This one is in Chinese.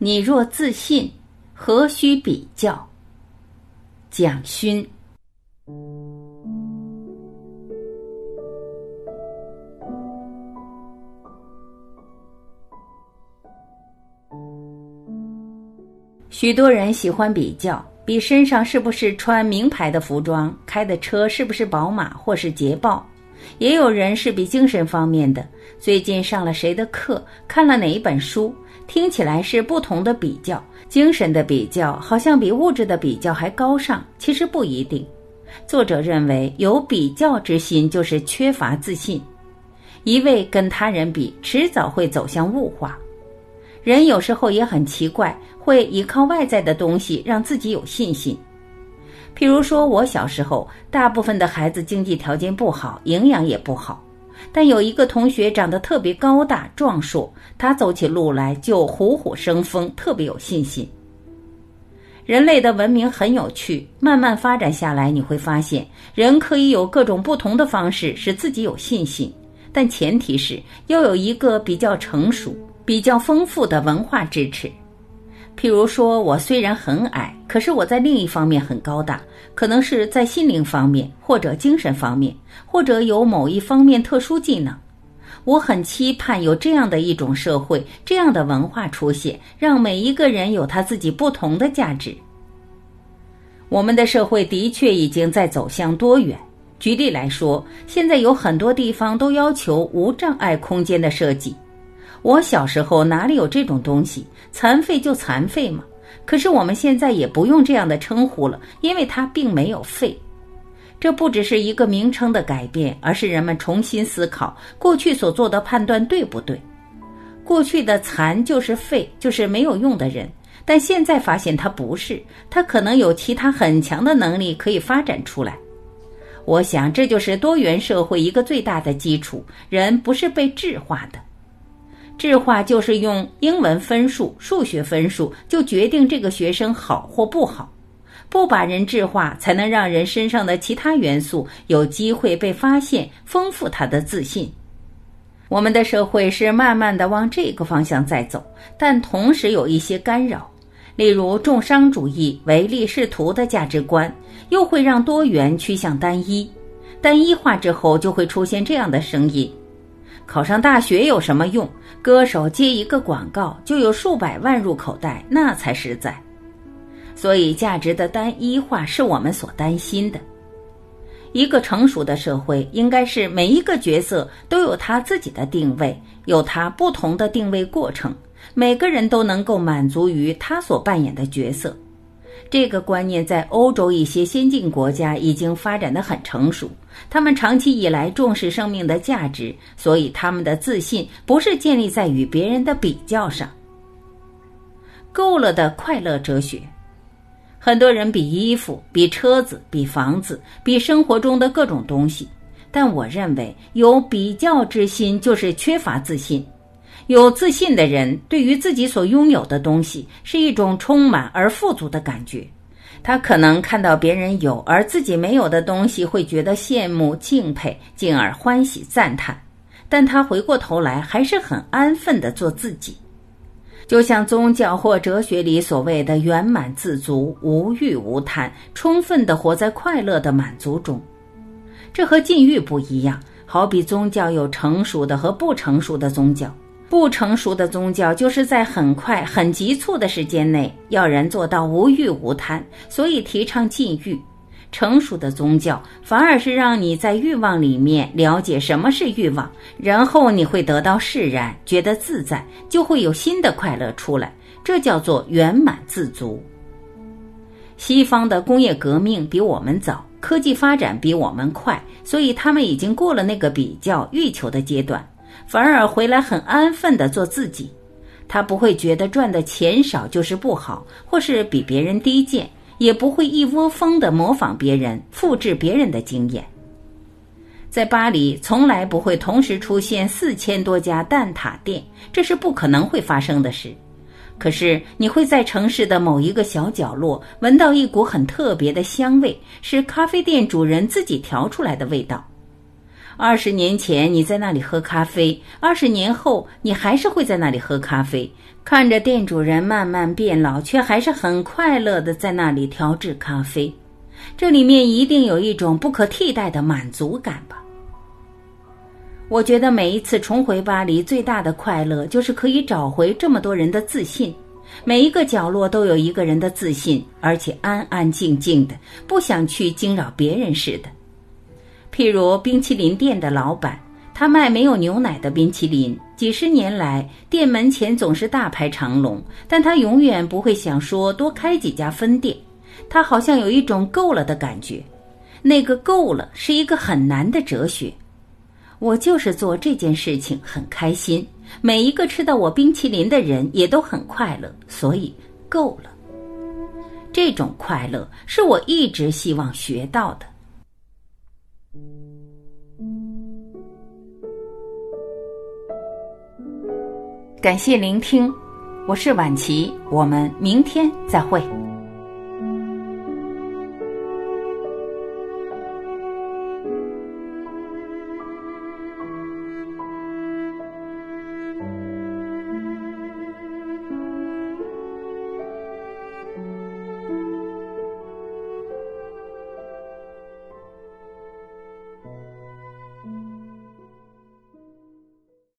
你若自信，何须比较？蒋勋。许多人喜欢比较，比身上是不是穿名牌的服装，开的车是不是宝马或是捷豹。也有人是比精神方面的，最近上了谁的课，看了哪一本书，听起来是不同的比较。精神的比较好像比物质的比较还高尚，其实不一定。作者认为，有比较之心就是缺乏自信，一味跟他人比，迟早会走向物化。人有时候也很奇怪，会依靠外在的东西让自己有信心。譬如说，我小时候，大部分的孩子经济条件不好，营养也不好，但有一个同学长得特别高大壮硕，他走起路来就虎虎生风，特别有信心。人类的文明很有趣，慢慢发展下来，你会发现，人可以有各种不同的方式使自己有信心，但前提是要有一个比较成熟。比较丰富的文化支持，譬如说，我虽然很矮，可是我在另一方面很高大，可能是在心灵方面，或者精神方面，或者有某一方面特殊技能。我很期盼有这样的一种社会，这样的文化出现，让每一个人有他自己不同的价值。我们的社会的确已经在走向多元。举例来说，现在有很多地方都要求无障碍空间的设计。我小时候哪里有这种东西？残废就残废嘛。可是我们现在也不用这样的称呼了，因为它并没有废。这不只是一个名称的改变，而是人们重新思考过去所做的判断对不对。过去的残就是废，就是没有用的人，但现在发现他不是，他可能有其他很强的能力可以发展出来。我想这就是多元社会一个最大的基础：人不是被质化的。智化就是用英文分数、数学分数就决定这个学生好或不好，不把人质化，才能让人身上的其他元素有机会被发现，丰富他的自信。我们的社会是慢慢的往这个方向在走，但同时有一些干扰，例如重商主义、唯利是图的价值观，又会让多元趋向单一。单一化之后，就会出现这样的声音。考上大学有什么用？歌手接一个广告就有数百万入口袋，那才实在。所以，价值的单一化是我们所担心的。一个成熟的社会，应该是每一个角色都有他自己的定位，有他不同的定位过程，每个人都能够满足于他所扮演的角色。这个观念在欧洲一些先进国家已经发展的很成熟，他们长期以来重视生命的价值，所以他们的自信不是建立在与别人的比较上。够了的快乐哲学，很多人比衣服、比车子、比房子、比生活中的各种东西，但我认为有比较之心就是缺乏自信。有自信的人，对于自己所拥有的东西是一种充满而富足的感觉。他可能看到别人有而自己没有的东西，会觉得羡慕、敬佩，进而欢喜赞叹。但他回过头来，还是很安分的做自己，就像宗教或哲学里所谓的圆满自足、无欲无贪，充分的活在快乐的满足中。这和禁欲不一样。好比宗教有成熟的和不成熟的宗教。不成熟的宗教就是在很快、很急促的时间内要人做到无欲无贪，所以提倡禁欲。成熟的宗教反而是让你在欲望里面了解什么是欲望，然后你会得到释然，觉得自在，就会有新的快乐出来。这叫做圆满自足。西方的工业革命比我们早，科技发展比我们快，所以他们已经过了那个比较欲求的阶段。反而回来很安分的做自己，他不会觉得赚的钱少就是不好，或是比别人低贱，也不会一窝蜂的模仿别人、复制别人的经验。在巴黎，从来不会同时出现四千多家蛋挞店，这是不可能会发生的事。可是，你会在城市的某一个小角落闻到一股很特别的香味，是咖啡店主人自己调出来的味道。二十年前你在那里喝咖啡，二十年后你还是会在那里喝咖啡，看着店主人慢慢变老，却还是很快乐的在那里调制咖啡。这里面一定有一种不可替代的满足感吧？我觉得每一次重回巴黎，最大的快乐就是可以找回这么多人的自信。每一个角落都有一个人的自信，而且安安静静的，不想去惊扰别人似的。譬如冰淇淋店的老板，他卖没有牛奶的冰淇淋，几十年来店门前总是大排长龙，但他永远不会想说多开几家分店。他好像有一种够了的感觉，那个够了是一个很难的哲学。我就是做这件事情很开心，每一个吃到我冰淇淋的人也都很快乐，所以够了。这种快乐是我一直希望学到的。感谢聆听，我是晚琪，我们明天再会。